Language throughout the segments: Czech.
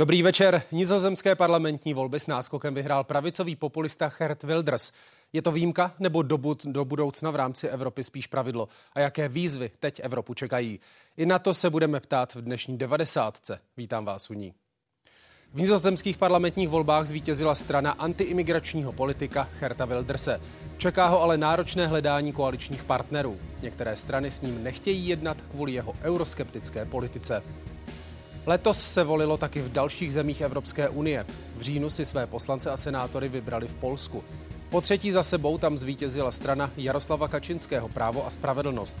Dobrý večer. Nizozemské parlamentní volby s náskokem vyhrál pravicový populista Gert Wilders. Je to výjimka nebo do, bud- do budoucna v rámci Evropy spíš pravidlo? A jaké výzvy teď Evropu čekají? I na to se budeme ptát v dnešní 90. Vítám vás u ní. V nizozemských parlamentních volbách zvítězila strana antiimigračního politika Herta Wilderse. Čeká ho ale náročné hledání koaličních partnerů. Některé strany s ním nechtějí jednat kvůli jeho euroskeptické politice. Letos se volilo taky v dalších zemích Evropské unie. V říjnu si své poslance a senátory vybrali v Polsku. Po třetí za sebou tam zvítězila strana Jaroslava Kačinského Právo a spravedlnost.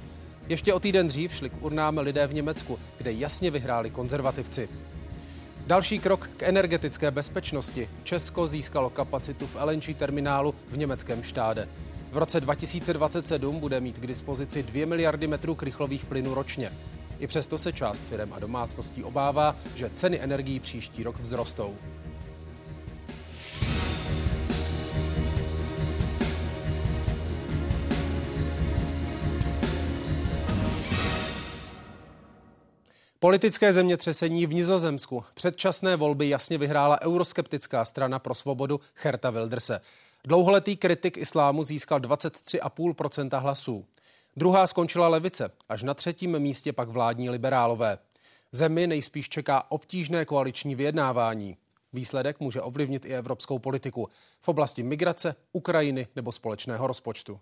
Ještě o týden dřív šli k urnám lidé v Německu, kde jasně vyhráli konzervativci. Další krok k energetické bezpečnosti. Česko získalo kapacitu v LNG terminálu v německém štáde. V roce 2027 bude mít k dispozici 2 miliardy metrů krychlových plynů ročně. I přesto se část firm a domácností obává, že ceny energií příští rok vzrostou. Politické zemětřesení v Nizozemsku. Předčasné volby jasně vyhrála euroskeptická strana pro svobodu Herta Wilderse. Dlouholetý kritik islámu získal 23,5% hlasů. Druhá skončila levice, až na třetím místě pak vládní liberálové. Zemi nejspíš čeká obtížné koaliční vyjednávání. Výsledek může ovlivnit i evropskou politiku v oblasti migrace, Ukrajiny nebo společného rozpočtu.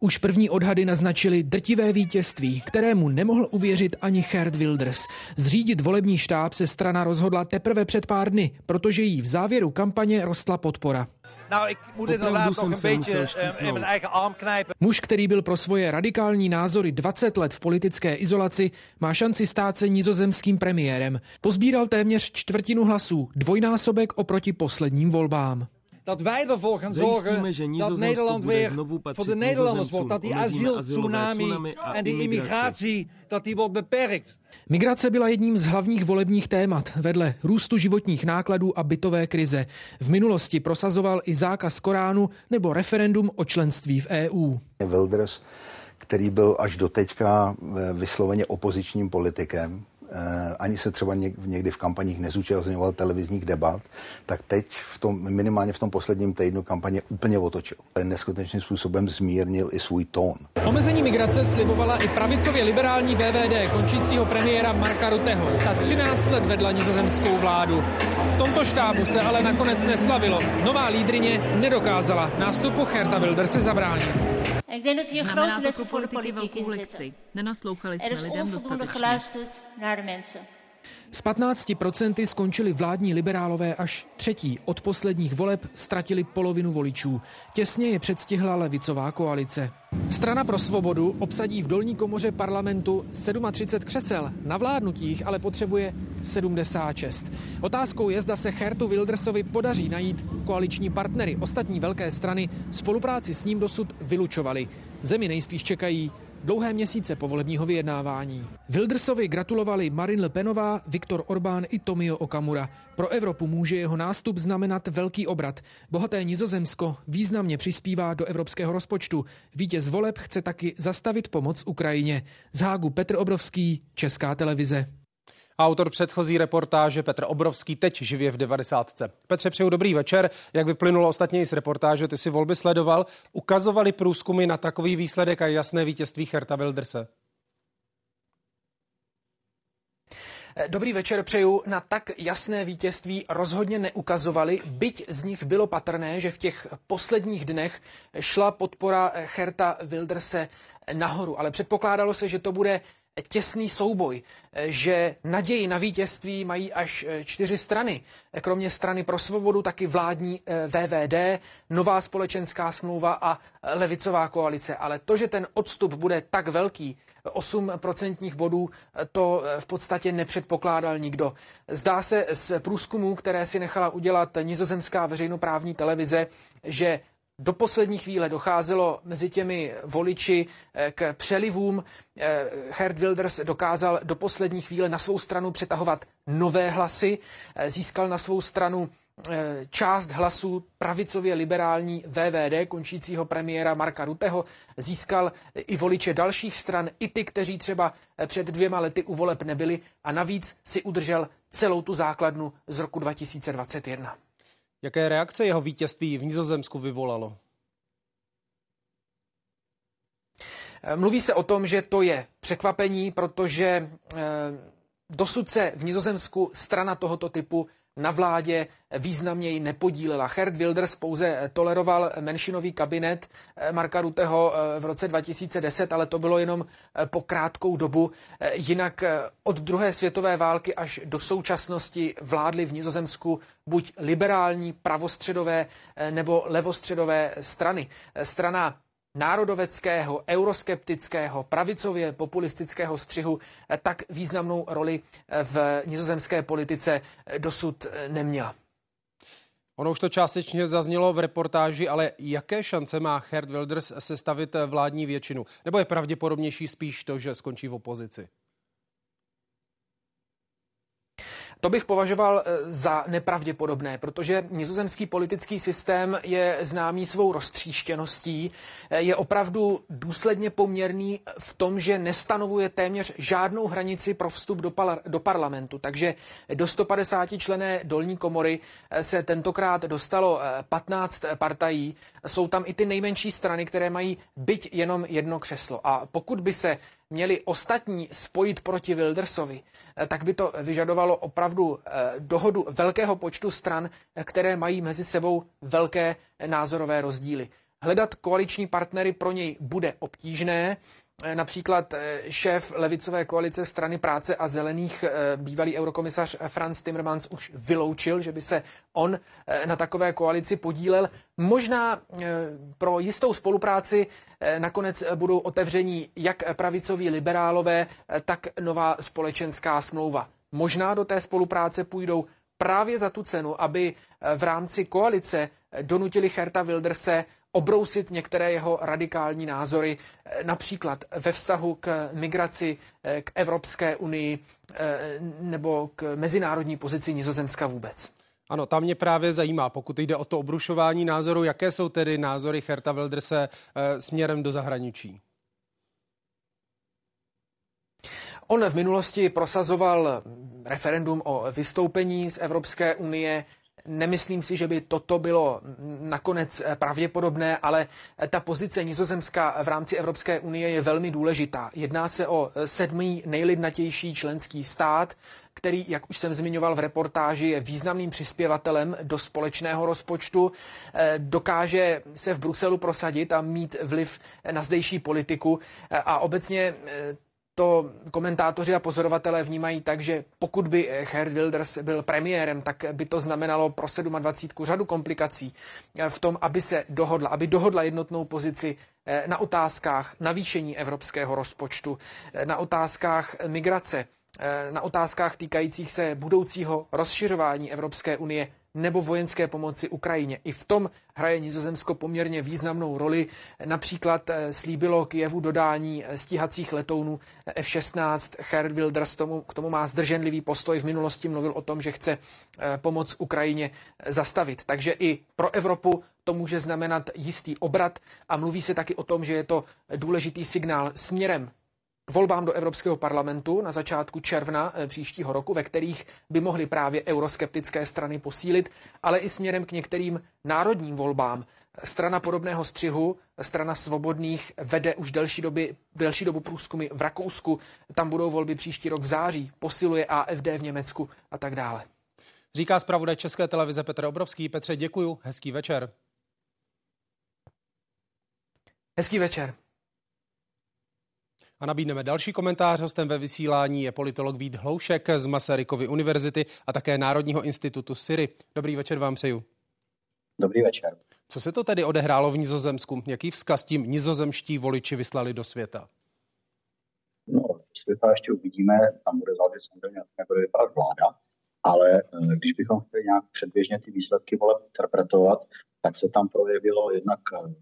Už první odhady naznačily drtivé vítězství, kterému nemohl uvěřit ani Gerd Wilders. Zřídit volební štáb se strana rozhodla teprve před pár dny, protože jí v závěru kampaně rostla podpora. Nou, ik moet inderdaad nog een beetje uh, in mijn eigen arm knijpen. Muž, který byl pro svoje radikální názory 20 let v politické izolaci, má šanci stát se nizozemským premiérem. Pozbíral téměř čtvrtinu hlasů, dvojnásobek oproti posledním volbám dat wij ervoor gaan zorgen dat Nederland weer voor de Nederlanders wordt. Dat die asieltsunami en die immigratie, dat die wordt beperkt. Migrace byla jedním z hlavních volebních témat vedle růstu životních nákladů a bytové krize. V minulosti prosazoval i zákaz Koránu nebo referendum o členství v EU. Wilders, který byl až do teďka eh, vysloveně opozičním politikem, ani se třeba někdy v kampaních nezúčastňoval televizních debat, tak teď v tom, minimálně v tom posledním týdnu kampaně úplně otočil. Neskutečným způsobem zmírnil i svůj tón. Omezení migrace slibovala i pravicově liberální VVD končícího premiéra Marka Ruteho. Ta 13 let vedla nizozemskou vládu. V tomto štábu se ale nakonec neslavilo. Nová lídrině nedokázala nástupu Herta Wilderse zabránit. Ik denk dat hier een grote les voor de politiek in zitten. Er is onvoldoende geluisterd naar de mensen. Z 15% skončili vládní liberálové až třetí. Od posledních voleb ztratili polovinu voličů. Těsně je předstihla levicová koalice. Strana pro svobodu obsadí v dolní komoře parlamentu 37 křesel. Na vládnutích ale potřebuje 76. Otázkou je, zda se Hertu Wildersovi podaří najít koaliční partnery. Ostatní velké strany spolupráci s ním dosud vylučovali. Zemi nejspíš čekají dlouhé měsíce povolebního vyjednávání. Wildersovi gratulovali Marine Le Penová, Viktor Orbán i Tomio Okamura. Pro Evropu může jeho nástup znamenat velký obrat. Bohaté Nizozemsko významně přispívá do evropského rozpočtu. Vítěz voleb chce taky zastavit pomoc Ukrajině. Z Hágu Petr Obrovský, Česká televize. Autor předchozí reportáže Petr Obrovský teď živě v 90. Petře, přeju dobrý večer. Jak vyplynulo ostatně i z reportáže, ty si volby sledoval. Ukazovali průzkumy na takový výsledek a jasné vítězství Herta Wilderse? Dobrý večer přeju. Na tak jasné vítězství rozhodně neukazovali, byť z nich bylo patrné, že v těch posledních dnech šla podpora Herta Wilderse nahoru. Ale předpokládalo se, že to bude těsný souboj, že naději na vítězství mají až eh, čtyři strany. Kromě strany pro svobodu taky vládní eh, VVD, nová společenská smlouva a eh, levicová koalice. Ale to, že ten odstup bude tak velký, 8 procentních bodů, to v podstatě nepředpokládal nikdo. Zdá se z průzkumů, které si nechala udělat nizozemská veřejnoprávní televize, že do poslední chvíle docházelo mezi těmi voliči eh, k přelivům. Herd eh, Wilders dokázal do poslední chvíle na svou stranu přetahovat nové hlasy, eh, získal na svou stranu část hlasů pravicově liberální VVD, končícího premiéra Marka Ruteho, získal i voliče dalších stran, i ty, kteří třeba před dvěma lety u voleb nebyli a navíc si udržel celou tu základnu z roku 2021. Jaké reakce jeho vítězství v Nizozemsku vyvolalo? Mluví se o tom, že to je překvapení, protože dosud se v Nizozemsku strana tohoto typu na vládě významněji nepodílela. Gerd Wilders pouze toleroval menšinový kabinet eh, Marka Ruteho eh, v roce 2010, ale to bylo jenom eh, po krátkou dobu. Jinak od druhé světové války až do současnosti vládly v Nizozemsku buď liberální, pravostředové nebo levostředové strany. Strana národoveckého, euroskeptického, pravicově populistického střihu tak významnou roli v nizozemské politice dosud neměla. Ono už to částečně zaznělo v reportáži, ale jaké šance má Gerd Wilders sestavit vládní většinu? Nebo je pravděpodobnější spíš to, že skončí v opozici? To bych považoval eh, za nepravděpodobné, protože nizozemský politický systém je známý svou roztříštěností, eh, je opravdu důsledně poměrný v tom, že nestanovuje téměř žádnou hranici pro vstup do, par- do parlamentu. Takže do 150 člené dolní komory eh, se tentokrát dostalo 15 partají. Jsou tam i ty nejmenší strany, které mají byť jenom jedno křeslo. A pokud by se měli ostatní spojit proti Wildersovi, tak by to vyžadovalo opravdu eh, dohodu velkého počtu stran, které mají mezi sebou velké názorové rozdíly. Hledat koaliční partnery pro něj bude obtížné. Eh, například eh, šéf levicové koalice strany práce a zelených, eh, bývalý eurokomisař Franz Timmermans, už vyloučil, že by se on na takové koalici podílel. Možná pro jistou spolupráci nakonec budou otevření jak pravicoví liberálové, tak nová společenská smlouva. Možná do té spolupráce půjdou právě za tu cenu, aby v rámci koalice donutili Herta Wilderse obrousit některé jeho radikální názory, eh, například ve vztahu k migraci, eh, k Evropské unii eh, nebo k mezinárodní pozici Nizozemska vůbec. Ano, tam mě právě zajímá, pokud jde o to obrušování názoru, jaké jsou tedy názory Herta Wildrse směrem do zahraničí? On v minulosti prosazoval referendum o vystoupení z Evropské unie, Nemyslím si, že by toto bylo nakonec pravděpodobné, ale ta pozice Nizozemska v rámci Evropské unie je velmi důležitá. Jedná se o sedmý nejlidnatější členský stát, který, jak už jsem zmiňoval v reportáži, je významným přispěvatelem do společného rozpočtu, dokáže se v Bruselu prosadit a mít vliv na zdejší politiku a obecně to komentátoři a pozorovatelé vnímají tak, že pokud by Gerd Wilders byl premiérem, tak by to znamenalo pro 27 řadu komplikací v tom, aby se dohodla, aby dohodla jednotnou pozici eh, na otázkách navýšení evropského rozpočtu, eh, na otázkách migrace, eh, na otázkách týkajících se budoucího rozšiřování Evropské unie nebo vojenské pomoci Ukrajině. I v tom hraje Nizozemsko poměrně významnou roli. Například eh, slíbilo Kijevu dodání eh, stíhacích letounů eh, F-16. Gerhard Wilders tomu, k tomu má zdrženlivý postoj. V minulosti mluvil o tom, že chce pomoc Ukrajině zastavit. Takže i pro Evropu to může znamenat jistý obrat a mluví se taky o tom, že je to důležitý signál směrem volbám do Evropského parlamentu na začátku června eh, příštího roku, ve kterých by mohly právě euroskeptické strany posílit, ale i směrem k některým národním volbám. Strana podobného střihu, strana svobodných, vede už delší, doby, delší dobu průzkumy v Rakousku. Tam budou volby příští rok v září, posiluje AFD v Německu a tak dále. Říká zpravodaj České televize Petr Obrovský. Petře, děkuju. Hezký večer. Hezký večer. A nabídneme další komentář. Hostem ve vysílání je politolog Vít Hloušek z Masarykovy univerzity a také Národního institutu Syry. Dobrý večer vám přeju. Dobrý večer. Co se to tedy odehrálo v Nizozemsku? Jaký vzkaz tím nizozemští voliči vyslali do světa? No, světa ještě uvidíme, tam bude záležet samozřejmě, jak bude vypadat vláda, ale eh, když bychom chtěli nějak předběžně ty výsledky voleb interpretovat, tak se tam projevilo jednak eh,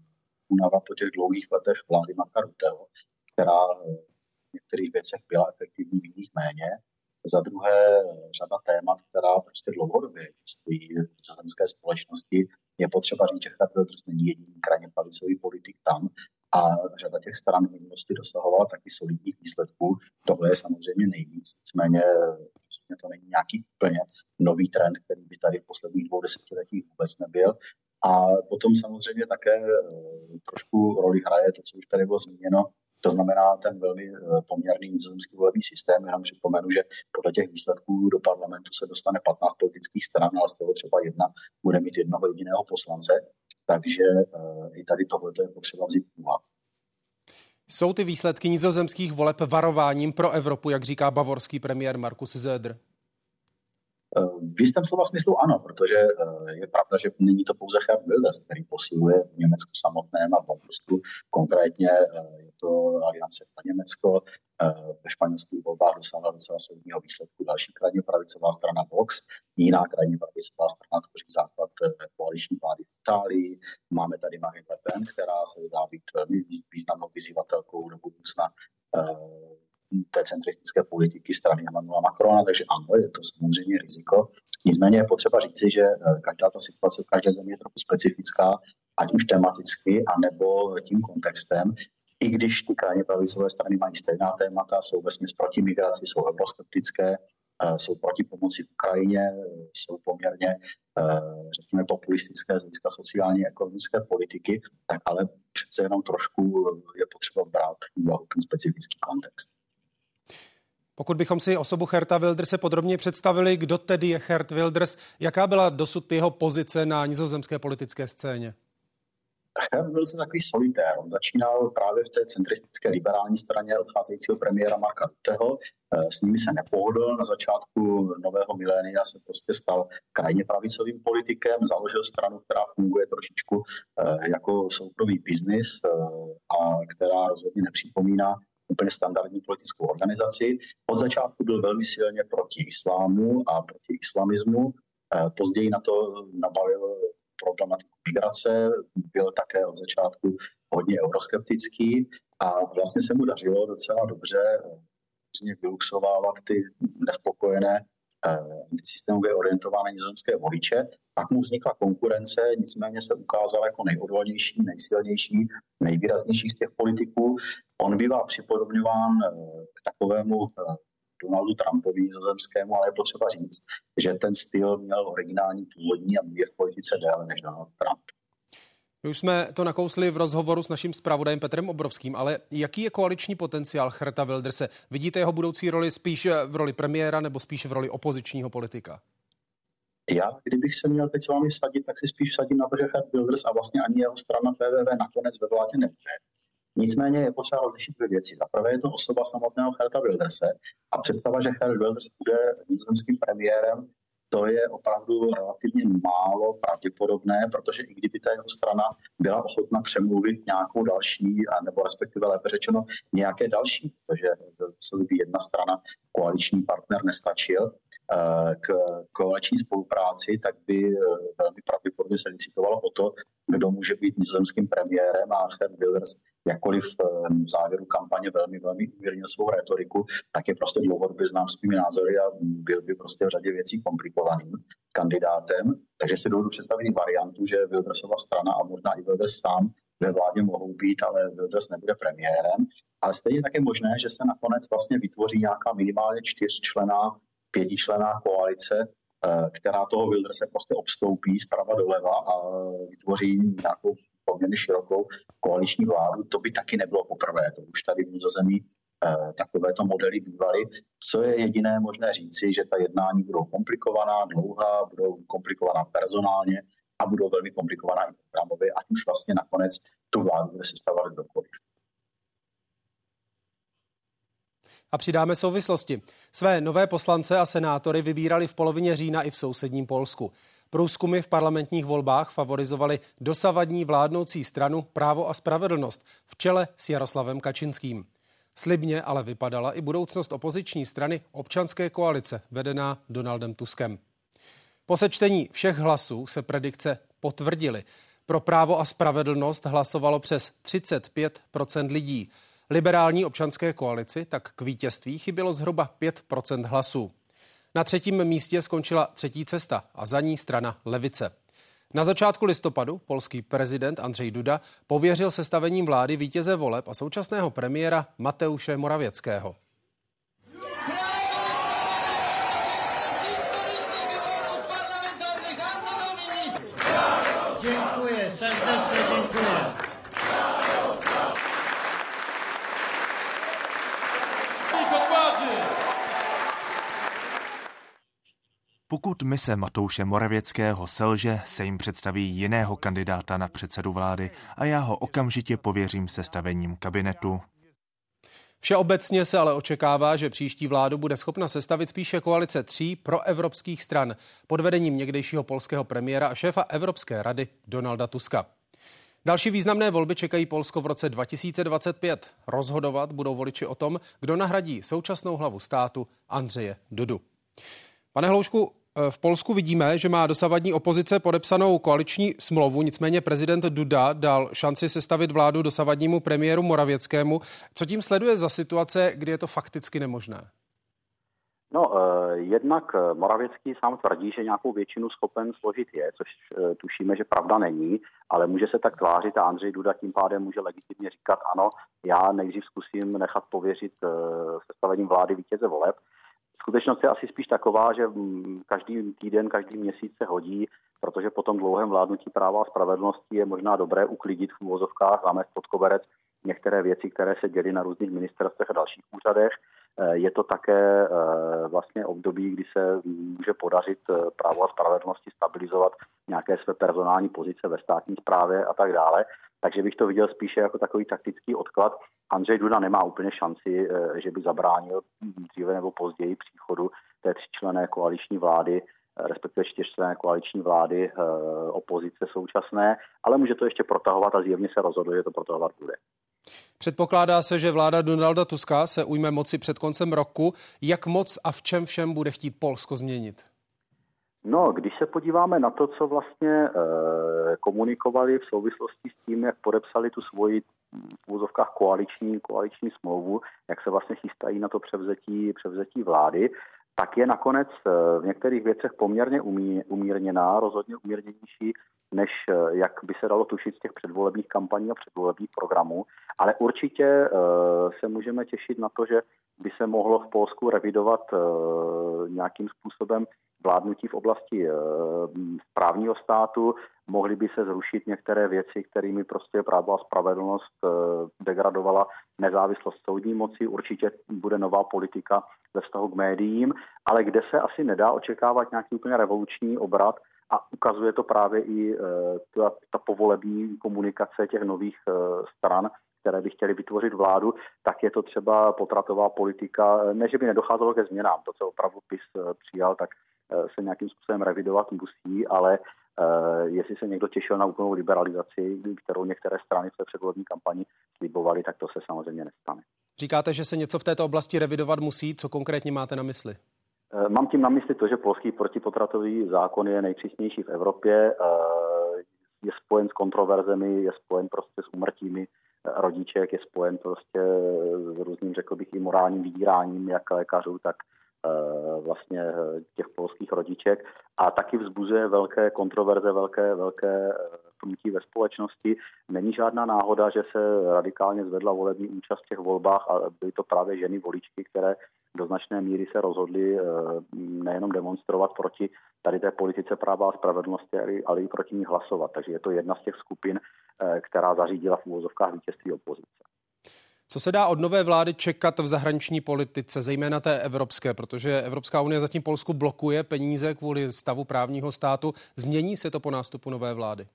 únava po těch dlouhých letech vlády Marka Ruteho, která v některých věcech byla efektivní, v jiných méně. Za druhé řada témat, která prostě dlouhodobě existují v nizozemské společnosti. Je potřeba říct, že Chad Wilders není jediný krajně pravicový politik tam a řada těch stran v minulosti dosahovala taky solidních výsledků. Tohle je samozřejmě nejvíc, nicméně to není nějaký úplně nový trend, který by tady v posledních dvou desetiletích vůbec nebyl. A potom samozřejmě také eh, trošku roli hraje to, co už tady bylo zmíněno, to znamená ten velmi eh, poměrný nizozemský volební systém. Já připomenu, že podle těch výsledků do parlamentu se dostane 15 politických stran, ale z toho třeba jedna bude mít jednoho jediného poslance. Takže eh, i tady tohle je potřeba vzít úvahu. Jsou ty výsledky nizozemských voleb varováním pro Evropu, jak říká bavorský premiér Markus Söder? V jistém slova smyslu ano, protože eh, je pravda, že není to pouze Herr Wilders, který posiluje v Německu samotném a v Bavorsku. Konkrétně eh, je to Aliance pro Německo. Eh, ve španělských volbách dosáhla docela soudního výsledku další krajně pravicová strana Vox. Jiná krajně pravicová strana tvoří základ koaliční vlády v Itálii. Máme tady Marine Le Pen, která se zdá být velmi významnou vyzývatelkou do budoucna té centristické politiky strany Emmanuela Macrona, takže ano, je to samozřejmě riziko. Nicméně je potřeba říci, že eh, každá ta situace v každé zemi je trochu specifická, ať už tematicky, anebo tím kontextem. I když ty krajně pravicové strany mají stejná témata, jsou ve smyslu proti migraci, jsou euroskeptické, eh, jsou proti pomoci Ukrajině, jsou poměrně, eh, řekněme, populistické z hlediska sociální a ekonomické politiky, tak ale přece jenom trošku je potřeba brát v ten specifický kontext. Pokud bychom si osobu Herta Wilderse podrobně představili, kdo tedy je Hert Wilders, jaká byla dosud jeho pozice na nizozemské politické scéně? Hert byl se takový solitér. On začínal právě v té centristické liberální straně odcházejícího premiéra Marka Rutteho. Eh, s nimi se nepohodl. Na začátku nového milénia se prostě stal krajně pravicovým politikem, založil stranu, která funguje trošičku eh, jako soukromý biznis eh, a která rozhodně nepřipomíná úplně standardní politickou organizaci. Od začátku byl velmi silně proti islámu a proti islamismu. Eh, později na to nabalil problematiku migrace, byl také od začátku hodně euroskeptický a vlastně se mu dařilo docela dobře vyluxovávat ty nespokojené systémově orientované nizozemské voliče. Pak mu vznikla konkurence, nicméně se ukázal jako nejodolnější, nejsilnější, nejvýraznější z těch politiků. On bývá připodobňován eh, k takovému eh, Donaldu Trumpovi nizozemskému, ale je potřeba říct, že ten styl měl originální původní a je v politice déle než Donald Trump. My už jsme to nakousli v rozhovoru s naším zpravodajem Petrem Obrovským, ale jaký je koaliční potenciál Herta Wilderse? Vidíte jeho budoucí roli spíš v roli premiéra nebo spíš v roli opozičního politika? Já, kdybych se měl teď s vámi sadit, tak si spíš sadím na to, že Hert Wilders a vlastně ani jeho strana PVV nakonec ve vládě nebude. Nicméně je potřeba rozlišit dvě věci. Za prvé je to osoba samotného Herta Wilderse a představa, že Hert Wilders bude nizozemským premiérem, to je opravdu relativně málo pravděpodobné, protože i kdyby ta jeho strana byla ochotna přemluvit nějakou další, nebo respektive lépe řečeno nějaké další, protože se by jedna strana, koaliční partner nestačil, eh, k koaliční spolupráci, tak by eh, velmi pravděpodobně se licitovalo o to, kdo může být nizozemským premiérem a Herr Wilders jakkoliv eh, v závěru kampaně velmi, velmi umírnil svou retoriku, tak je prostě dlouhodobě znám svými názory a byl by prostě v řadě věcí komplikovaným kandidátem. Takže si dovedu představit variantu, že Wildersova strana a možná i Wilders sám ve vládě mohou být, ale Wilders nebude premiérem. Ale stejně tak je možné, že se nakonec vlastně vytvoří nějaká minimálně čtyřčlená, pětičlená koalice, eh, která toho Wilderse prostě obstoupí zprava doleva a vytvoří nějakou poměrně širokou koaliční vládu. To by taky nebylo poprvé, to už tady v Nizozemí eh, takovéto modely bývaly. Co je jediné možné říci, že ta jednání budou komplikovaná, dlouhá, budou komplikovaná personálně a budou velmi komplikovaná i programově, ať už vlastně nakonec tu vládu bude sestavovat kdokoliv. A přidáme souvislosti. Své nové poslance a senátory vybírali v polovině října i v sousedním Polsku. Průzkumy v parlamentních volbách favorizovaly dosavadní vládnoucí stranu Právo a spravedlnost v čele s Jaroslavem Kačinským. Slibně ale vypadala i budoucnost opoziční strany občanské koalice vedená Donaldem Tuskem. Po sečtení všech hlasů se predikce potvrdily. Pro právo a spravedlnost hlasovalo přes 35% lidí. Liberální občanské koalici tak k vítězství chybělo zhruba 5% hlasů. Na třetím místě skončila třetí cesta a za ní strana Levice. Na začátku listopadu polský prezident Andřej Duda pověřil sestavením vlády vítěze voleb a současného premiéra Mateuše Moravěckého. Pokud mise Matouše Moravěckého selže, se jim představí jiného kandidáta na předsedu vlády a já ho okamžitě pověřím sestavením kabinetu. Všeobecně se ale očekává, že příští vládu bude schopna sestavit spíše koalice tří proevropských stran pod vedením někdejšího polského premiéra a šéfa Evropské rady Donalda Tuska. Další významné volby čekají Polsko v roce 2025. Rozhodovat budou voliči o tom, kdo nahradí současnou hlavu státu Andřeje Dudu. Pane Hloušku, v Polsku vidíme, že má dosavadní opozice podepsanou koaliční smlouvu, nicméně prezident Duda dal šanci sestavit vládu dosavadnímu premiéru Moravěckému. Co tím sleduje za situace, kdy je to fakticky nemožné? No, eh, jednak eh, Moravěcký sám tvrdí, že nějakou většinu schopen složit je, což tušíme, že pravda není, ale může se tak tvářit a Andřej Duda tím pádem může legitimně říkat, ano, já nejdřív zkusím nechat pověřit sestavením vlády vítěze voleb, Skutečnost je asi spíš taková, že mm, každý týden, každý měsíc se hodí, protože po tom dlouhém vládnutí práva a spravedlnosti je možná dobré uklidit v úvozovkách, zamést pod koberec některé věci, které se děly na různých ministerstvech a dalších úřadech. Eh, je to také eh, vlastně období, kdy se může podařit eh, právo a spravedlnosti stabilizovat nějaké své personální pozice ve státní správě a tak dále. Takže bych to viděl spíše jako takový taktický odklad. Andřej Duda nemá úplně šanci, že by zabránil dříve nebo později příchodu té tříčlené koaliční vlády, respektive čtyřčlené koaliční vlády opozice současné, ale může to ještě protahovat a zjevně se rozhodl, že to protahovat bude. Předpokládá se, že vláda Donalda Tuska se ujme moci před koncem roku. Jak moc a v čem všem bude chtít Polsko změnit? No, když se podíváme na to, co vlastně e, komunikovali v souvislosti s tím, jak podepsali tu svoji v úzovkách koaliční, koaliční smlouvu, jak se vlastně chystají na to převzetí, převzetí vlády, tak je nakonec eh, v některých věcech poměrně umí, umírněná, rozhodně umírněnější, než eh, jak by se dalo tušit z těch předvolebních kampaní a předvolebních programů. Ale určitě eh, se můžeme těšit na to, že by se mohlo v Polsku revidovat nějakým způsobem vládnutí v oblasti právního státu, mohly by se zrušit některé věci, kterými prostě právo a spravedlnost degradovala nezávislost soudní moci. Určitě bude nová politika ve vztahu k médiím, ale kde se asi nedá očekávat nějaký úplně revoluční obrat a ukazuje to právě i e, ta, ta povolební komunikace těch nových stran, které by chtěli vytvořit vládu, tak je to třeba potratová politika. Ne, že by nedocházelo ke změnám, to, co opravdu PIS přijal, tak se nějakým způsobem revidovat musí, ale Uh, jestli se někdo těšil na úplnou liberalizaci, kterou některé strany v té předvolební kampani slibovaly, tak to se samozřejmě nestane. Říkáte, že se něco v této oblasti revidovat musí. Co konkrétně máte na mysli? Uh, mám tím na mysli to, že polský protipotratový zákon je nejpřísnější v Evropě, je spojen s kontroverzemi, je spojen prostě s umrtími rodiček, je spojen prostě s různým, řekl bych, i morálním vydíráním jak lékařů, tak Eh, vlastně eh, těch polských rodiček a taky vzbuzuje velké kontroverze, velké, velké eh, pnutí ve společnosti. Není žádná náhoda, že se radikálně zvedla volební účast v těch volbách a byly to právě ženy voličky, které do značné míry se rozhodly nejenom demonstrovat proti tady té politice práva a spravedlnosti, ale i proti ní hlasovat. Takže je to jedna z těch skupin, která zařídila v úvozovkách vítězství opozice. Co se dá od nové vlády čekat v zahraniční politice, zejména té evropské, protože Evropská unie zatím Polsku blokuje peníze kvůli stavu právního státu. Změní se to po nástupu nové vlády?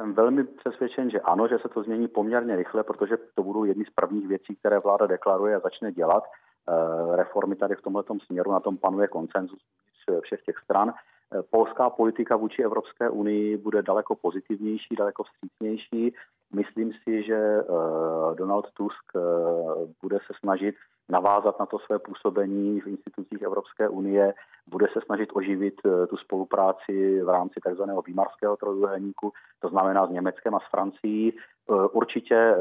Jsem velmi přesvědčen, že ano, že se to změní poměrně rychle, protože to budou jedny z prvních věcí, které vláda deklaruje a začne dělat. Eh, reformy tady v tomto směru, na tom panuje koncenzus všech těch stran. Eh, polská politika vůči Evropské unii bude daleko pozitivnější, daleko vstřícnější. Myslím si, že eh, Donald Tusk eh, bude se snažit navázat na to své působení v institucích Evropské unie, bude se snažit oživit tu spolupráci v rámci takzvaného výmarského trojuhelníku, to znamená s Německem a s Francií. Určitě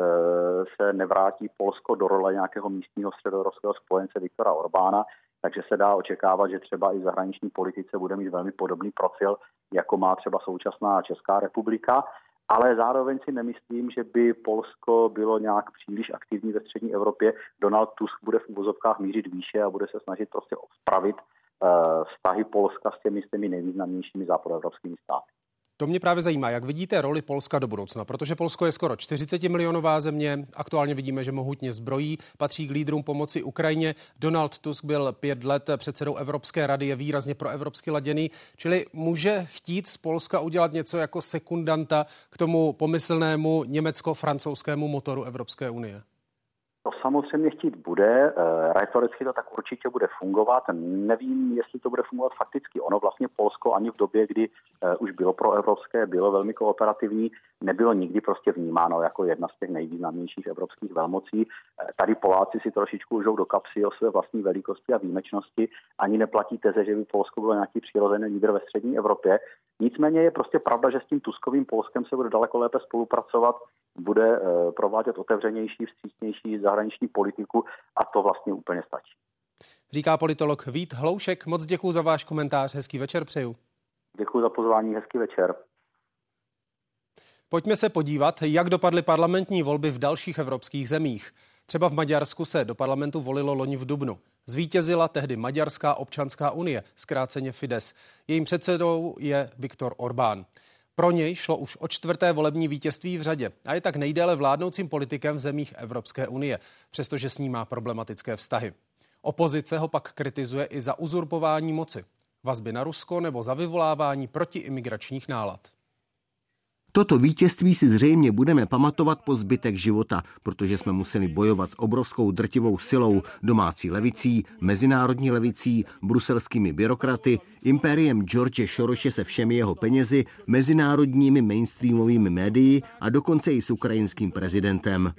se nevrátí Polsko do role nějakého místního středoevropského spojence Viktora Orbána, takže se dá očekávat, že třeba i v zahraniční politice bude mít velmi podobný profil, jako má třeba současná Česká republika. Ale zároveň si nemyslím, že by Polsko bylo nějak příliš aktivní ve střední Evropě. Donald Tusk bude v úvozovkách mířit výše a bude se snažit prostě spravit uh, vztahy Polska s těmi, s těmi nejvýznamnějšími západoevropskými státy. To mě právě zajímá, jak vidíte roli Polska do budoucna, protože Polsko je skoro 40 milionová země, aktuálně vidíme, že mohutně zbrojí, patří k lídrům pomoci Ukrajině. Donald Tusk byl pět let předsedou Evropské rady, je výrazně pro evropsky laděný, čili může chtít z Polska udělat něco jako sekundanta k tomu pomyslnému německo-francouzskému motoru Evropské unie? Samozřejmě chtít bude, eh, retoricky to tak určitě bude fungovat. Nevím, jestli to bude fungovat fakticky. Ono vlastně Polsko ani v době, kdy eh, už bylo pro evropské, bylo velmi kooperativní, nebylo nikdy prostě vnímáno jako jedna z těch nejvýznamnějších evropských velmocí. Eh, tady Poláci si trošičku užou do kapsy o své vlastní velikosti a výjimečnosti. Ani neplatí teze, že by Polsko bylo nějaký přirozený lídr ve střední Evropě. Nicméně je prostě pravda, že s tím Tuskovým Polskem se bude daleko lépe spolupracovat bude eh, provádět otevřenější, vstřícnější zahraniční politiku a to vlastně úplně stačí. Říká politolog Vít Hloušek. Moc děkuji za váš komentář. Hezký večer přeju. Děkuji za pozvání. Hezký večer. Pojďme se podívat, jak dopadly parlamentní volby v dalších evropských zemích. Třeba v Maďarsku se do parlamentu volilo loni v Dubnu. Zvítězila tehdy Maďarská občanská unie, zkráceně Fides. Jejím předsedou je Viktor Orbán. Pro něj šlo už o čtvrté volební vítězství v řadě a je tak nejdéle vládnoucím politikem v zemích Evropské unie, přestože s ní má problematické vztahy. Opozice ho pak kritizuje i za uzurpování moci, vazby na Rusko nebo za vyvolávání protiimigračních nálad. Toto vítězství si zřejmě budeme pamatovat po zbytek života, protože jsme museli bojovat s obrovskou drtivou silou domácí levicí, mezinárodní levicí, bruselskými byrokraty, impériem George Šoroše se všemi jeho penězi, mezinárodními mainstreamovými médii a dokonce i s ukrajinským prezidentem.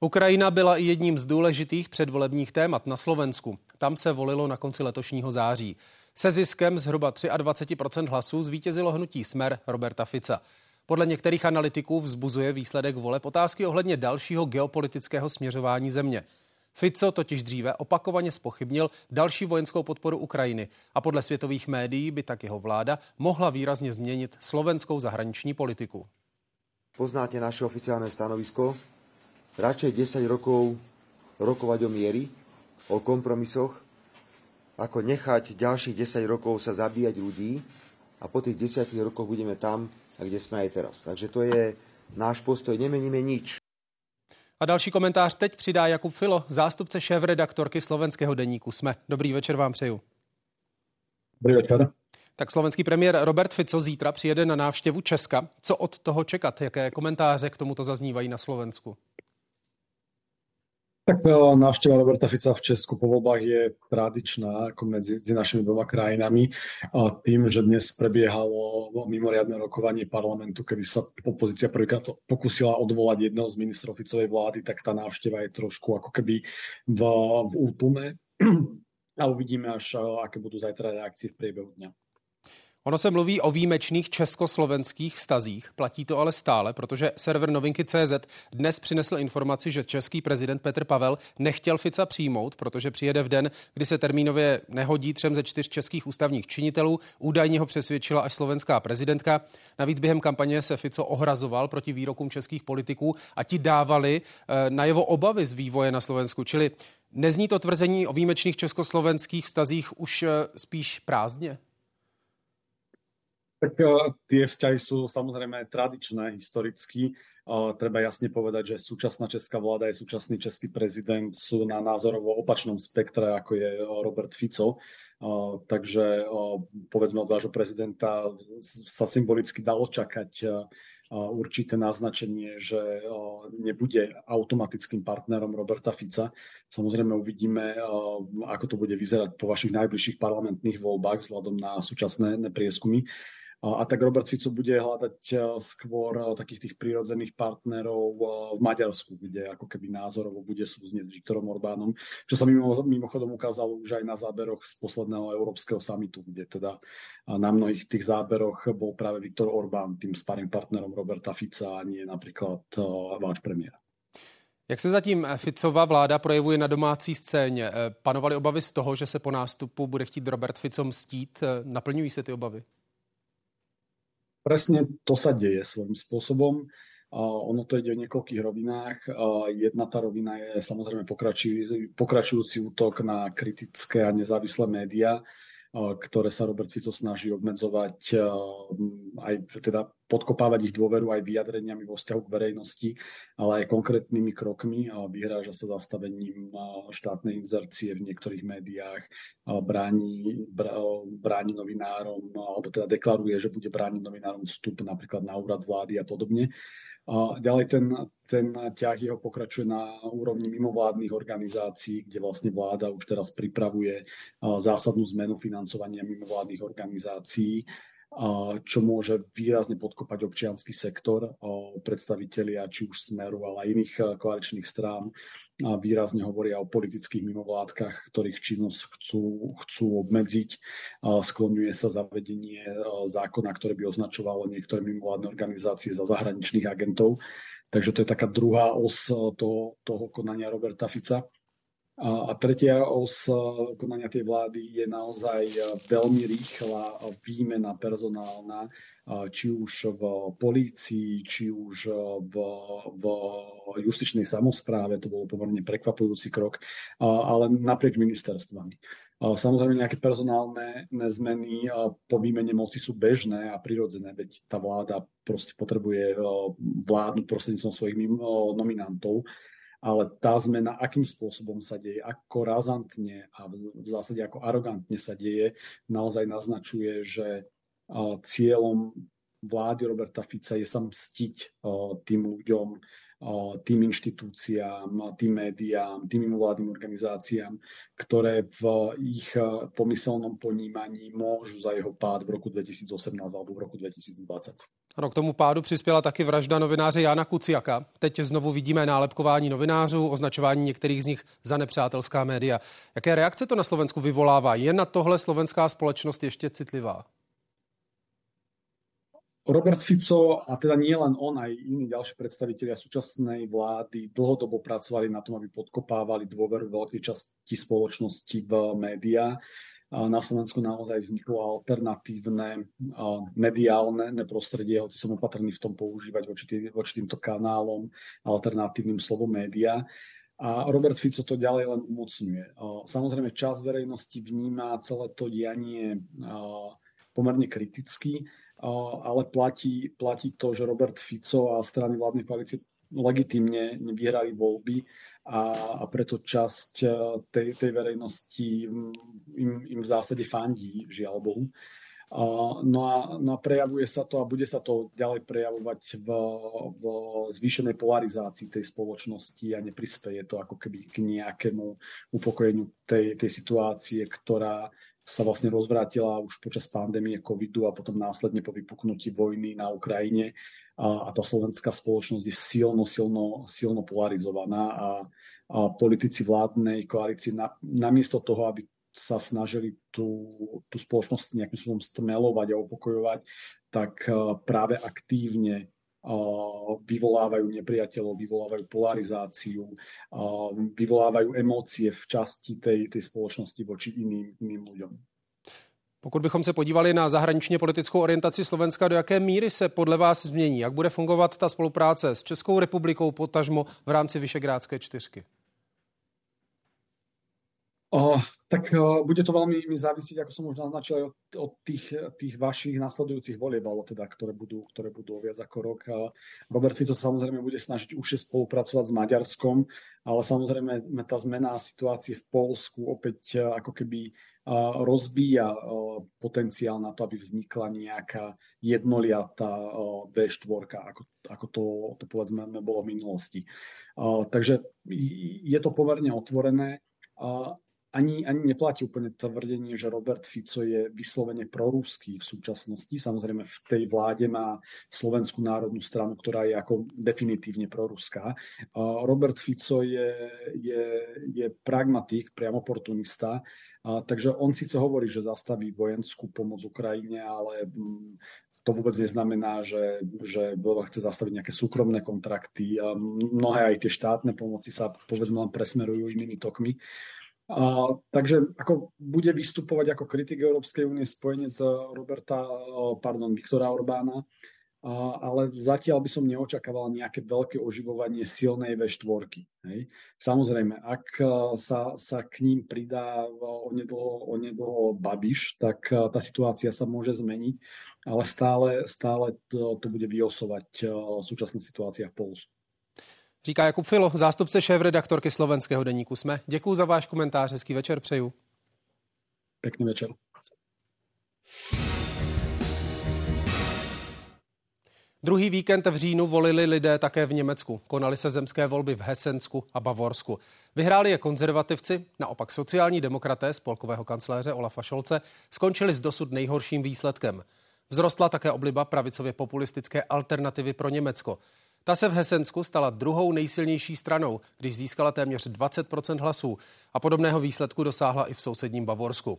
Ukrajina byla i jedním z důležitých předvolebních témat na Slovensku. Tam se volilo na konci letošního září. Se ziskem zhruba 23% hlasů zvítězilo hnutí Smer Roberta Fica. Podle některých analytiků vzbuzuje výsledek voleb otázky ohledně dalšího geopolitického směřování země. Fico totiž dříve opakovaně spochybnil další vojenskou podporu Ukrajiny a podle světových médií by tak jeho vláda mohla výrazně změnit slovenskou zahraniční politiku. Poznáte naše oficiálne stanovisko? Radšej 10 rokov rokovať o miery, o kompromisoch, ako nechať ďalších 10 rokov sa zabíjať ľudí a po tých 10 rokoch budeme tam, kde jsme aj teraz. Takže to je náš postoj, nemeníme nič. A další komentář teď přidá Jakub Filo, zástupce šéf-redaktorky slovenského deníku Jsme. Dobrý večer vám přeju. Dobrý večer. Tak slovenský premiér Robert Fico zítra přijede na návštěvu Česka. Co od toho čekat? Jaké komentáře k tomuto zaznívají na Slovensku? Tak e, návšteva Roberta Fica v Česku po voľbách je tradičná ako medzi, medzi našimi dvoma krajinami. A tým, že dnes prebiehalo mimoriadne rokovanie parlamentu, kedy sa opozícia prvýkrát pokusila odvolať jedného z ministrov Ficovej vlády, tak tá návšteva je trošku ako keby v, v útlume. A uvidíme až, e, aké budú zajtra reakcie v priebehu dňa. Ono se mluví o výjimečných československých vztazích, platí to ale stále, protože server novinky.cz dnes přinesl informaci, že český prezident Petr Pavel nechtěl Fica přijmout, protože přijede v den, kdy se termínově nehodí třem ze čtyř českých ústavních činitelů. Údajně ho přesvědčila až slovenská prezidentka. Navíc během kampaně se Fico ohrazoval proti výrokům českých politiků a ti dávali eh, na jeho obavy z vývoje na Slovensku. Čili nezní to tvrzení o výjimečných československých vztazích už eh, spíš prázdně? Tak uh, tie vzťahy sú samozrejme tradičné historicky. Uh, treba jasne povedať, že súčasná česká vláda je súčasný český prezident sú na názorovo opačnom spektre, ako je Robert Fico. Takže povedzme od vášho prezidenta sa symbolicky dalo čakať určité naznačenie, že nebude automatickým partnerom Roberta Fica. Samozrejme uvidíme, ako to bude vyzerať po vašich najbližších parlamentných voľbách vzhľadom na súčasné prieskumy. A tak Robert Fico bude hľadať eh, skôr eh, takých tých prírodzených partnerov eh, v Maďarsku, kde ako keby názorovo bude súznieť s Viktorom Orbánom, čo sa mimo, mimochodom ukázalo už aj na záberoch z posledného európskeho samitu, kde teda na mnohých tých záberoch bol práve Viktor Orbán tým sparring partnerom Roberta Fica a nie napríklad váš premiér. Jak se zatím Ficova vláda projevuje na domácí scéně? Panovaly obavy z toho, že se po nástupu bude chtít Robert Fico mstít? Naplňují se ty obavy? Presne to sa deje svojím spôsobom. Ono to ide v niekoľkých rovinách. Jedna tá rovina je samozrejme pokračujúci útok na kritické a nezávislé médiá, ktoré sa Robert Fico snaží obmedzovať, aj teda podkopávať ich dôveru aj vyjadreniami vo vzťahu k verejnosti, ale aj konkrétnymi krokmi. Vyhráža sa zastavením štátnej inzercie v niektorých médiách, bráni, bráni novinárom, alebo teda deklaruje, že bude brániť novinárom vstup napríklad na úrad vlády a podobne. A ďalej ten, ten ťah jeho pokračuje na úrovni mimovládnych organizácií, kde vlastne vláda už teraz pripravuje zásadnú zmenu financovania mimovládnych organizácií čo môže výrazne podkopať občianský sektor. Predstavitelia či už Smeru, ale aj iných koaličných strán výrazne hovoria o politických mimovládkach, ktorých činnosť chcú, chcú obmedziť. Skloňuje sa zavedenie zákona, ktoré by označovalo niektoré mimovládne organizácie za zahraničných agentov. Takže to je taká druhá os toho, toho konania Roberta Fica. A tretia os konania tej vlády je naozaj veľmi rýchla výmena personálna, či už v polícii, či už v, v justičnej samozpráve, to bol pomerne prekvapujúci krok, ale naprieč ministerstvami. Samozrejme nejaké personálne zmeny po výmene moci sú bežné a prirodzené, veď tá vláda proste potrebuje vládnuť prostredníctvom svojich nominantov ale tá zmena, akým spôsobom sa deje, ako razantne a v zásade ako arogantne sa deje, naozaj naznačuje, že cieľom vlády Roberta Fica je sa mstiť tým ľuďom, tým inštitúciám, tým médiám, tým mimovládnym organizáciám, ktoré v ich pomyselnom ponímaní môžu za jeho pád v roku 2018 alebo v roku 2020. Ano, k tomu pádu přispěla taky vražda novináře Jana Kuciaka. Teď znovu vidíme nálepkování novinářů, označování některých z nich za nepřátelská média. Jaké reakce to na Slovensku vyvolává? Je na tohle slovenská společnost ještě citlivá? Robert Fico, a teda nie len on, aj iní ďalší predstavitelia súčasnej vlády dlhodobo pracovali na tom, aby podkopávali dôveru veľkej časti spoločnosti v médiá na Slovensku naozaj vzniklo alternatívne mediálne prostredie, hoci som opatrný v tom používať voči, tý, voči týmto kanálom alternatívnym slovom média. A Robert Fico to ďalej len umocňuje. Samozrejme, čas verejnosti vníma celé to dianie pomerne kriticky, ale platí, platí to, že Robert Fico a strany vládnej koalície legitimne vyhrali voľby a, a preto časť e, tej, tej verejnosti im, im v zásade fandí, žiaľ Bohu. No a, no a prejavuje sa to a bude sa to ďalej prejavovať v, v zvýšenej polarizácii tej spoločnosti a neprispeje to ako keby k nejakému upokojeniu tej, tej situácie, ktorá sa vlastne rozvrátila už počas pandémie covidu a potom následne po vypuknutí vojny na Ukrajine. A, a tá slovenská spoločnosť je silno, silno, silno polarizovaná a, a politici vládnej koalície na, namiesto toho, aby sa snažili tú, tú spoločnosť nejakým spôsobom stmelovať a upokojovať, tak práve aktívne vyvolávajú nepriateľov, vyvolávajú polarizáciu, vyvolávajú emócie v časti tej, tej spoločnosti voči iným, iným ľuďom. Pokud bychom se podívali na zahraničně politickou orientaci Slovenska, do jaké míry se podle vás změní? Jak bude fungovat ta spolupráce s Českou republikou, potažmo v rámci Vyšegrádské čtyřky? O, tak o, bude to veľmi mi závisieť, ako som už naznačil, od, od tých, tých vašich nasledujúcich volieb, ale teda, ktoré budú, ktoré budú o viac ako rok. Robert Fico samozrejme bude snažiť už spolupracovať s Maďarskom, ale samozrejme tá zmena situácie v Polsku opäť ako keby rozbíja potenciál na to, aby vznikla nejaká jednoliatá V4, ako, ako to, to povedzme bolo v minulosti. Takže je to pomerne otvorené ani, ani neplatí úplne tvrdenie, že Robert Fico je vyslovene proruský v súčasnosti. Samozrejme v tej vláde má Slovenskú národnú stranu, ktorá je ako definitívne proruská. Robert Fico je, je, je pragmatik, priamo oportunista, takže on síce hovorí, že zastaví vojenskú pomoc Ukrajine, ale to vôbec neznamená, že, že chce zastaviť nejaké súkromné kontrakty. Mnohé aj tie štátne pomoci sa povedzme len presmerujú inými tokmi. A, takže ako bude vystupovať ako kritik Európskej únie spojenec Roberta, pardon, Viktora Orbána, ale zatiaľ by som neočakával nejaké veľké oživovanie silnej V4. Hej. Samozrejme, ak sa, sa k ním pridá onedlho, onedlho Babiš, tak tá situácia sa môže zmeniť, ale stále, stále to, to bude vyosovať súčasná situácia v Polsku. Říká Jakub Filo, zástupce šéf-redaktorky slovenského deníku Jsme. Děkuji za váš komentář, hezký večer přeju. Pěkný večer. Druhý víkend v říjnu volili lidé také v Německu. Konaly se zemské volby v Hesensku a Bavorsku. Vyhráli je konzervativci, naopak sociální demokraté spolkového kancléře Olafa Šolce skončili s dosud nejhorším výsledkem. Vzrostla také obliba pravicově populistické alternativy pro Německo. Ta se v Hesensku stala druhou nejsilnější stranou, když získala téměř 20% hlasů a podobného výsledku dosáhla i v sousedním Bavorsku.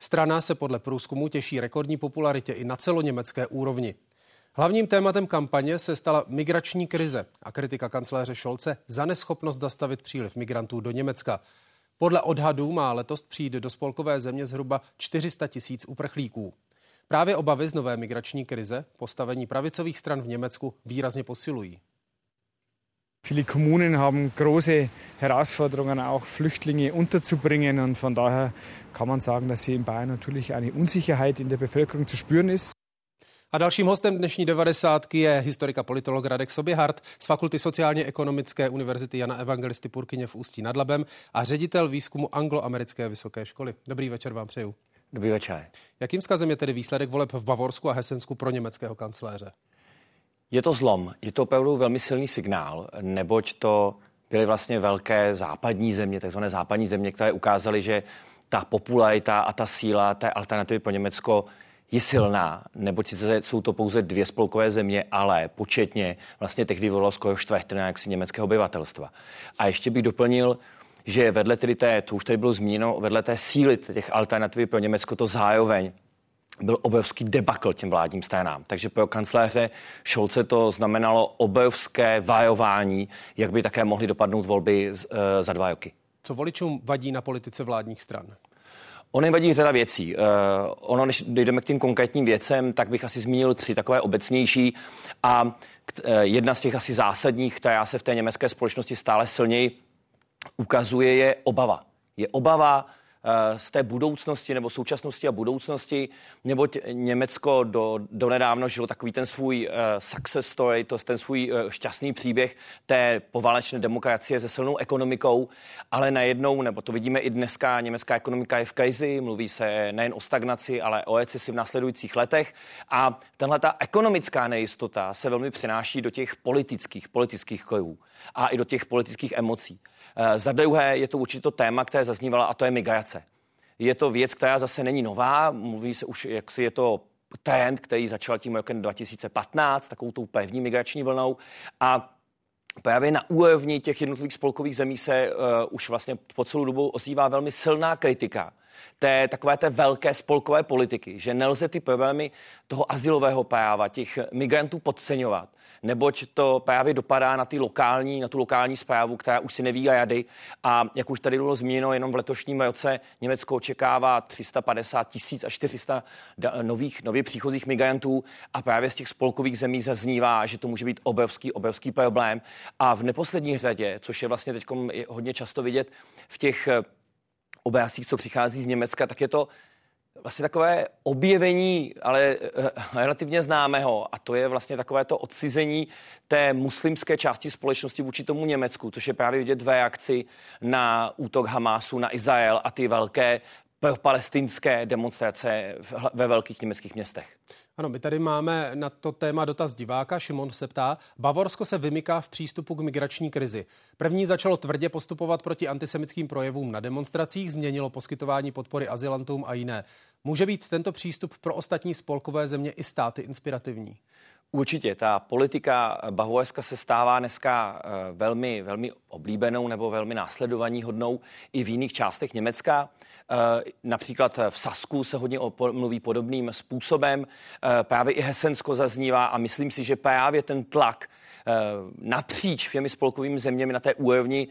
Strana se podle průzkumu těší rekordní popularitě i na celoněmecké úrovni. Hlavním tématem kampaně se stala migrační krize a kritika kancléře Šolce za neschopnost zastavit příliv migrantů do Německa. Podle odhadů má letos přijít do spolkové země zhruba 400 tisíc uprchlíků. Právě obavy z nové migrační krize postavení pravicových stran v Německu výrazně posilují. Viele Kommunen haben große Herausforderungen, auch Flüchtlinge unterzubringen. Und von daher kann man sagen, dass hier in Bayern natürlich eine Unsicherheit in der Bevölkerung zu spüren ist. A dalším hostem dnešní 90. je historika politolog Radek Soběhart z Fakulty sociálně-ekonomické univerzity Jana Evangelisty Purkyně v Ústí nad Labem a ředitel výzkumu Angloamerické vysoké školy. Dobrý večer vám přeju. Dobrý večer. Jakým skazem je tedy výsledek voleb v Bavorsku a Hesensku pro německého kancléře? Je to zlom. Je to opravdu velmi silný signál, neboť to byly vlastně velké západní země, takzvané západní země, které ukázaly, že ta popularita a ta síla té alternativy pro Německo je silná, neboť sice jsou to pouze dvě spolkové země, ale početně vlastně tehdy volalo skoro čtvrtina jaksi německého obyvatelstva. A ještě bych doplnil, že vedle tedy té, to už tady bylo zmíněno, vedle té síly těch alternativ pro Německo to zároveň byl obrovský debakl těm vládním stranám. Takže pro kancléře Šolce to znamenalo obrovské vajování, jak by také mohly dopadnout volby z, e, za dva roky. Co voličům vadí na politice vládních stran? Ono vadí řada věcí. Uh, ono, než dojdeme k těm konkrétním věcem, tak bych asi zmínil tři takové obecnější. A uh, jedna z těch asi zásadních, která se v té německé společnosti stále silněji ukazuje, je obava. Je obava Eh, z té budoucnosti nebo současnosti a budoucnosti, neboť Německo do, do nedávno žilo takový ten svůj uh, success story, to ten svůj uh, šťastný příběh té poválečné demokracie se silnou ekonomikou, ale najednou, nebo to vidíme i dneska, německá ekonomika je v krizi, mluví se nejen o stagnaci, ale o recesi v následujících letech a tenhle ta ekonomická nejistota se velmi přenáší do těch politických, politických krojů a i do těch politických emocí. Uh, za druhé je to určitě téma, které zaznívala, a to je migrace. Je to věc, která zase není nová, mluví se už, jak si je to trend, který začal tím rokem 2015, takovou tou pevní migrační vlnou. A Právě na úrovni těch jednotlivých spolkových zemí se uh, už vlastně po celou dobu ozývá velmi silná kritika té takové té velké spolkové politiky, že nelze ty problémy toho asilového práva, těch migrantů podceňovat, neboť to právě dopadá na, ty lokální, na tu lokální zprávu, která už si neví jady. A jak už tady bylo zmíněno, jenom v letošním roce Německo očekává 350 tisíc až 400 nových, nově příchozích migrantů a právě z těch spolkových zemí zaznívá, že to může být obrovský, obrovský problém. A v neposlední řadě, což je vlastně teď hodně často vidět v těch obrázcích, co přichází z Německa, tak je to vlastně takové objevení, ale uh, relativně známého, a to je vlastně takové to odcizení té muslimské části společnosti vůči tomu Německu, což je právě vidět v reakci na útok Hamásu na Izrael a ty velké palestinské demonstrace ve velkých německých městech. Ano, my tady máme na to téma dotaz diváka. Šimon se ptá, Bavorsko se vymyká v přístupu k migrační krizi. První začalo tvrdě postupovat proti antisemickým projevům na demonstracích, změnilo poskytování podpory azylantům a jiné. Může být tento přístup pro ostatní spolkové země i státy inspirativní? Určitě, ta politika Bahueska se stává dneska eh, velmi, velmi oblíbenou nebo velmi následovaní hodnou i v jiných částech Německa. Eh, například v Sasku se hodně mluví podobným způsobem. Eh, právě i Hesensko zaznívá a myslím si, že právě ten tlak napříč všemi spolkovými zeměmi na té úrovni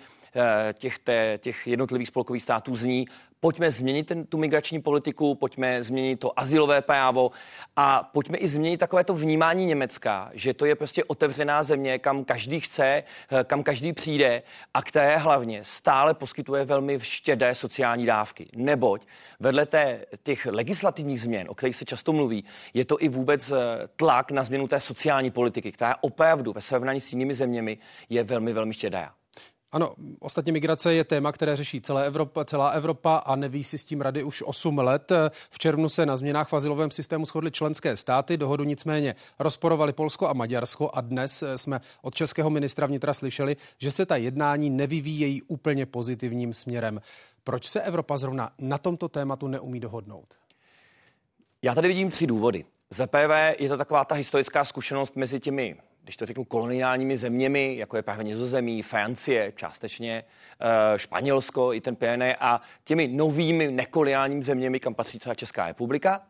těch, těch jednotlivých spolkových států zní, pojďme změnit ten, tu migrační politiku, pojďme změnit to asilové právo a pojďme i změnit takové to vnímání Německa, že to je prostě otevřená země, kam každý chce, eh, kam každý přijde a které hlavně stále poskytuje velmi štědé sociální dávky. Neboť vedle té, těch legislativních změn, o kterých se často mluví, je to i vůbec eh, tlak na změnu té sociální politiky, která opravdu ve srovnání s jinými zeměmi je velmi, velmi štědá. Ano, ostatně migrace je téma, které řeší celá Evropa, celá Evropa a neví si s tím rady už 8 let. V červnu se na změnách v azylovém systému shodly členské státy, dohodu nicméně rozporovali Polsko a Maďarsko a dnes jsme od českého ministra vnitra slyšeli, že se ta jednání nevyvíjejí úplně pozitivním směrem. Proč se Evropa zrovna na tomto tématu neumí dohodnout? Já tady vidím tři důvody. Za prvé je to taková ta historická zkušenost mezi těmi když to řeknu, koloniálními zeměmi, jako je právě Nizozemí, Francie, částečně eh, Španělsko, i ten PNE a těmi novými nekoloniálními zeměmi, kam patří třeba Česká republika.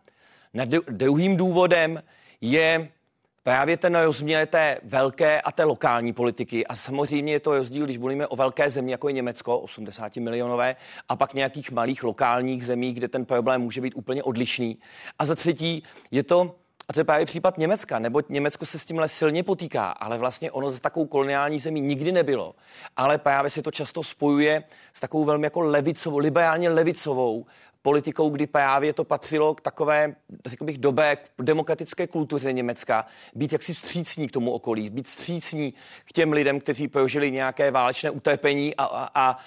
Na druhým důvodem je právě ten rozměr té velké a té lokální politiky. A samozřejmě je to rozdíl, když mluvíme o velké zemi, jako je Německo, 80 milionové, a pak nějakých malých lokálních zemí, kde ten problém může být úplně odlišný. A za třetí je to a to je právě případ Německa, neboť Německo se s tímhle silně potýká, ale vlastně ono za takovou koloniální zemí nikdy nebylo. Ale právě se to často spojuje s takovou velmi jako levicovou, liberálně levicovou politikou, kdy právě to patřilo k takové, řekl bych, dobé demokratické kultuře Německa, být jaksi vstřícní k tomu okolí, být vstřícní k těm lidem, kteří prožili nějaké válečné utrpení a, a, a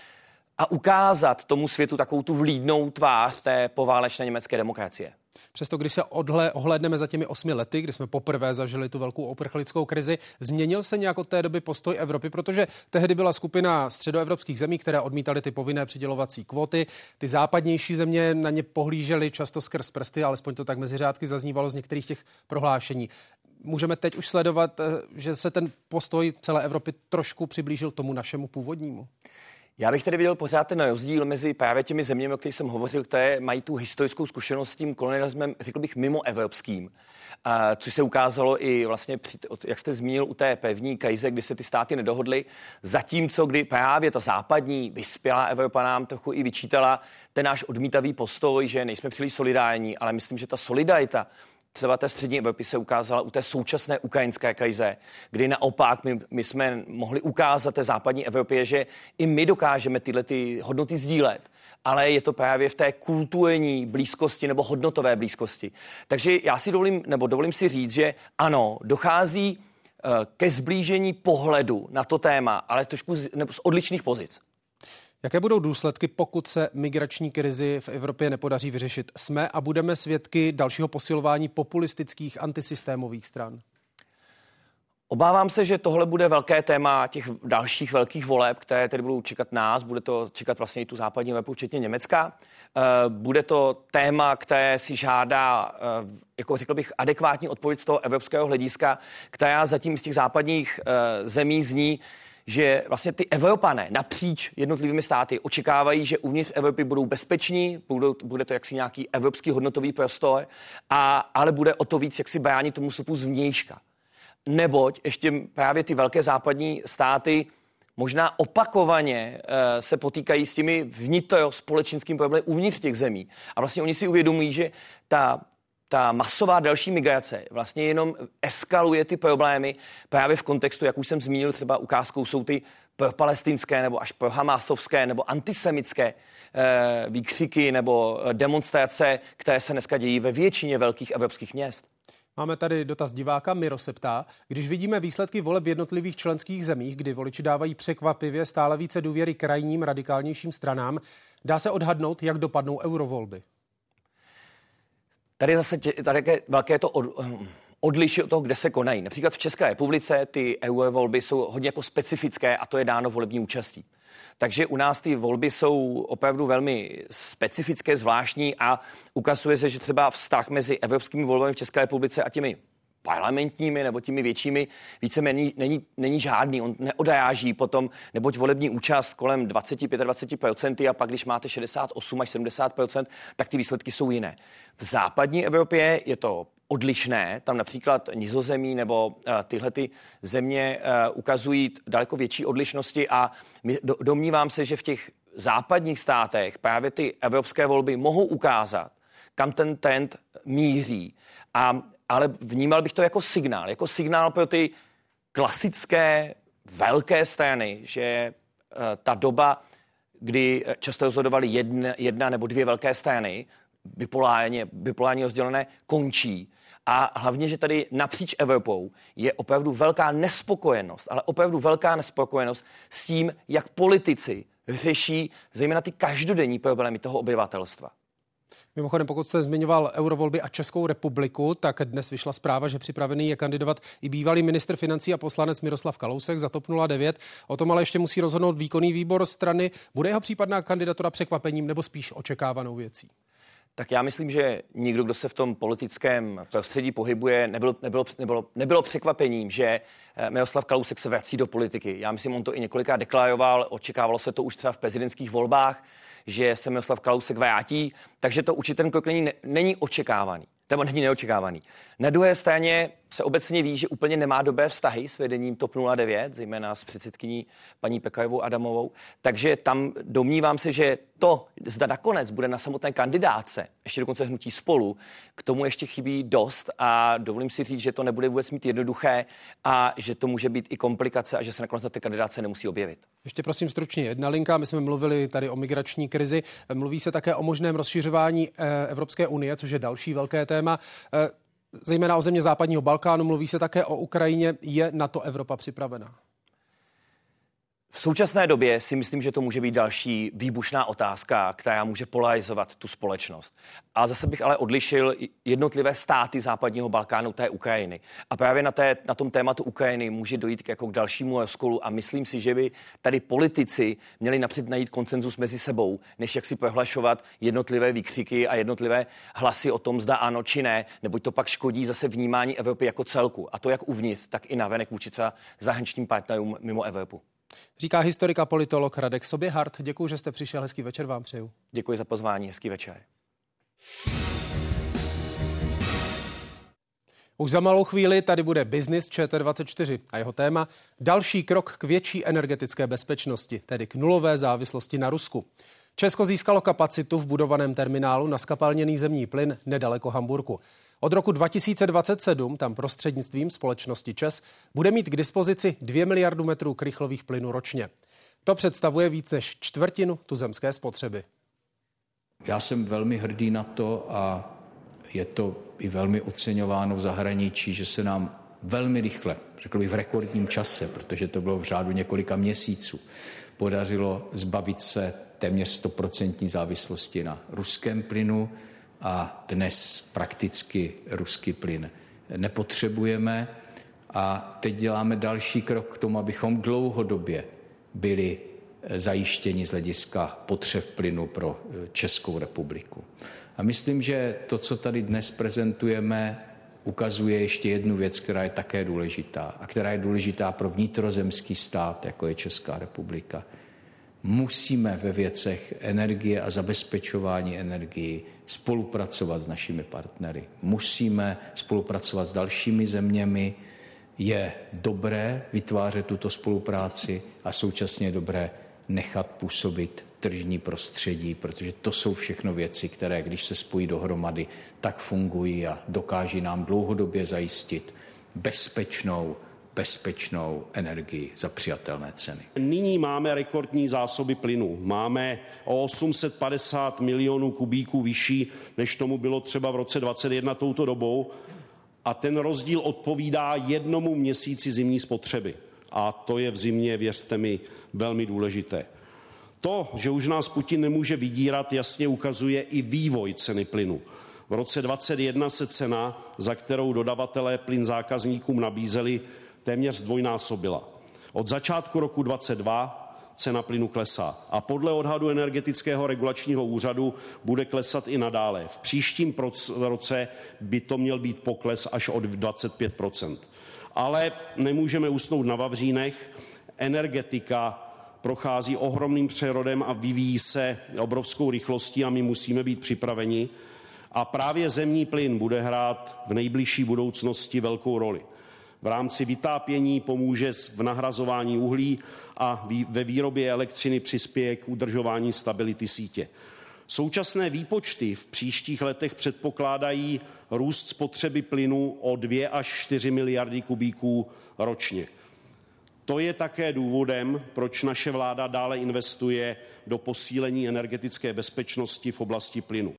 a ukázat tomu světu takovou tu vlídnou tvář té poválečné německé demokracie. Přesto, když se odhle, ohledneme za těmi osmi lety, kdy jsme poprvé zažili tu velkou uprchlickou krizi, změnil se nějak od té doby postoj Evropy, protože tehdy byla skupina středoevropských zemí, které odmítaly ty povinné přidělovací kvóty. Ty západnější země na ně pohlížely často skrz prsty, alespoň to tak mezi řádky zaznívalo z některých těch prohlášení. Můžeme teď už sledovat, eh, že se ten postoj celé Evropy trošku přiblížil tomu našemu původnímu. Já bych tady viděl pořád ten rozdíl mezi právě těmi zeměmi, o kterých jsem hovořil, které mají tu historickou zkušenost s tím kolonialismem, řekl bych, mimo evropským. A, což se ukázalo i vlastně, jak jste zmínil, u té pevní krize, kdy se ty státy nedohodly, zatímco kdy právě ta západní vyspělá Evropa nám trochu i vyčítala ten náš odmítavý postoj, že nejsme příliš solidární, ale myslím, že ta solidarita třeba té střední Evropy se ukázala u té současné ukrajinské krize, kdy naopak my, my jsme mohli ukázat té západní Evropě, že i my dokážeme tyhle ty hodnoty sdílet ale je to právě v té kulturní blízkosti nebo hodnotové blízkosti. Takže já si dovolím, nebo dovolím si říct, že ano, dochází eh, ke zblížení pohledu na to téma, ale trošku z, nebo z odlišných pozic. Jaké budou důsledky, pokud se migrační krizi v Evropě nepodaří vyřešit? Jsme a budeme svědky dalšího posilování populistických antisystémových stran? Obávám se, že tohle bude velké téma těch dalších velkých voleb, které tedy budou čekat nás, bude to čekat vlastně i tu západní Evropu, včetně Německa. Eh, bude to téma, které si žádá, eh, jako řekl bych, adekvátní odpověď z toho evropského hlediska, která zatím z těch západních eh, zemí zní, že vlastně ty Evropané napříč jednotlivými státy očekávají, že uvnitř Evropy budou bezpeční, budou, bude to jaksi nějaký evropský hodnotový prostor, a, ale bude o to víc jaksi bránit tomu vstupu zvnějška. Neboť ještě právě ty velké západní státy možná opakovaně uh, se potýkají s těmi vnitro společenskými problémy uvnitř těch zemí. A vlastně oni si uvědomují, že ta ta masová další migrace vlastně jenom eskaluje ty problémy právě v kontextu, jak už jsem zmínil, třeba ukázkou jsou ty pro palestinské nebo až pro hamásovské nebo antisemické eh, výkřiky nebo eh, demonstrace, které se dneska dějí ve většině velkých evropských měst. Máme tady dotaz diváka. Miro se ptá, když vidíme výsledky voleb v jednotlivých členských zemích, kdy voliči dávají překvapivě stále více důvěry krajním radikálnějším stranám, dá se odhadnout, jak dopadnou eurovolby? Tady zase tě, tady je velké to od, odliší od toho, kde se konají. Například v České republice ty EU volby jsou hodně jako specifické a to je dáno volební účastí. Takže u nás ty volby jsou opravdu velmi specifické, zvláštní a ukazuje se, že třeba vztah mezi evropskými volbami v České republice a těmi parlamentními nebo těmi většími více není, není, není žádný. On neodajáží potom, neboť volební účast kolem 20-25% a pak, když máte 68 až 70%, tak ty výsledky jsou jiné. V západní Evropě je to odlišné. Tam například nizozemí nebo uh, tyhle ty země uh, ukazují daleko větší odlišnosti a my, do, domnívám se, že v těch západních státech právě ty evropské volby mohou ukázat, kam ten trend míří. A, ale vnímal bych to jako signál, jako signál pro ty klasické velké strany, že uh, ta doba, kdy často rozhodovaly jedna, jedna nebo dvě velké strany, bipolárně, bipolárně rozdělené, končí. A hlavně, že tady napříč Evropou je opravdu velká nespokojenost, ale opravdu velká nespokojenost s tím, jak politici řeší zejména ty každodenní problémy toho obyvatelstva. Mimochodem, pokud jste zmiňoval eurovolby a Českou republiku, tak dnes vyšla zpráva, že připravený je kandidovat i bývalý ministr financí a poslanec Miroslav Kalousek za TOP 09. O tom ale ještě musí rozhodnout výkonný výbor strany. Bude jeho případná kandidatura překvapením nebo spíš očekávanou věcí? Tak já myslím, že nikdo, kdo se v tom politickém prostředí pohybuje, nebylo, nebylo, nebylo, nebylo překvapením, že eh, Miroslav Kalousek se vrací do politiky. Já myslím, on to i několikrát deklaroval, očekávalo se to už třeba v prezidentských volbách, že se Miroslav Kalousek vrátí, takže to určitě ten krok není, není očekávaný nebo není neočekávaný. Na druhé straně se obecně ví, že úplně nemá dobré vztahy s vedením TOP 09, zejména s předsedkyní paní Pekajovou Adamovou. Takže tam domnívám se, že to, zda nakonec bude na samotné kandidáce, ještě dokonce hnutí spolu, k tomu ještě chybí dost a dovolím si říct, že to nebude vůbec mít jednoduché a že to může být i komplikace a že se nakonec na té kandidáce nemusí objevit. Ještě prosím stručně jedna linka. My jsme mluvili tady o migrační krizi. Mluví se také o možném rozšiřování eh, Evropské unie, což je další velké téma. Eh, zejména o země západního Balkánu, mluví se také o Ukrajině. Je na to Evropa připravena? V současné době si myslím, že to může být další výbušná otázka, která může polarizovat tu společnost. A zase bych ale odlišil jednotlivé státy západního Balkánu té Ukrajiny. A právě na, té, na tom tématu Ukrajiny může dojít k, jako k dalšímu rozkolu a myslím si, že by tady politici měli napřed najít koncenzus mezi sebou, než jak si prohlašovat jednotlivé výkřiky a jednotlivé hlasy o tom, zda ano či ne, neboť to pak škodí zase vnímání Evropy jako celku. A to jak uvnitř, tak i navenek vůči zahraničním partnerům mimo Evropu. Říká historika politolog Radek Soběhart. Děkuji, že jste přišel. Hezký večer vám přeju. Děkuji za pozvání. Hezký večer. Už za malou chvíli tady bude Business ČT24 a jeho téma další krok k větší energetické bezpečnosti, tedy k nulové závislosti na Rusku. Česko získalo kapacitu v budovaném terminálu na skapalněný zemní plyn nedaleko Hamburku. Od roku 2027 tam prostřednictvím společnosti ČES bude mít k dispozici 2 miliardu metrů krychlových plynů ročně. To představuje víc než čtvrtinu tuzemské spotřeby. Já jsem velmi hrdý na to a je to i velmi oceňováno v zahraničí, že se nám velmi rychle, řekl bych v rekordním čase, protože to bylo v řádu několika měsíců, podařilo zbavit se téměř stoprocentní závislosti na ruském plynu, a dnes prakticky ruský plyn nepotřebujeme. A teď děláme další krok k tomu, abychom dlouhodobě byli eh, zajištěni z hlediska potřeb plynu pro eh, Českou republiku. A myslím, že to, co tady dnes prezentujeme, ukazuje ještě jednu věc, která je také důležitá a která je důležitá pro vnitrozemský stát, jako je Česká republika. Musíme ve věcech energie a zabezpečování energii spolupracovat s našimi partnery. Musíme spolupracovat s dalšími zeměmi. Je dobré vytvářet tuto spolupráci a současně je dobré nechat působit tržní prostředí, protože to jsou všechno věci, které, když se spojí dohromady, tak fungují a dokáží nám dlouhodobě zajistit bezpečnou, bezpečnou energii za přijatelné ceny. Nyní máme rekordní zásoby plynu. Máme o 850 milionů kubíků vyšší, než tomu bylo třeba v roce 2021 touto dobou. A ten rozdíl odpovídá jednomu měsíci zimní spotřeby. A to je v zimě, věřte mi, velmi důležité. To, že už nás Putin nemůže vydírat, jasně ukazuje i vývoj ceny plynu. V roce 2021 se cena, za kterou dodavatelé plyn zákazníkům nabízeli, téměř zdvojnásobila. Od začátku roku 22 cena plynu klesá. A podle odhadu energetického regulačního úřadu bude klesat i nadále. V příštím roce by to měl být pokles až od 25% Ale nemůžeme usnout na Vavřínech. Energetika prochází ohromným přerodem a vyvíjí se obrovskou rychlostí a my musíme být připraveni. A právě zemní plyn bude hrát v nejbližší budoucnosti velkou roli. V rámci vytápění pomůže v nahrazování uhlí a ve výrobě elektřiny přispěje k udržování stability sítě. Současné výpočty v příštích letech předpokládají růst spotřeby plynu o 2 až 4 miliardy kubíků ročně. To je také důvodem, proč naše vláda dále investuje do posílení energetické bezpečnosti v oblasti plynu.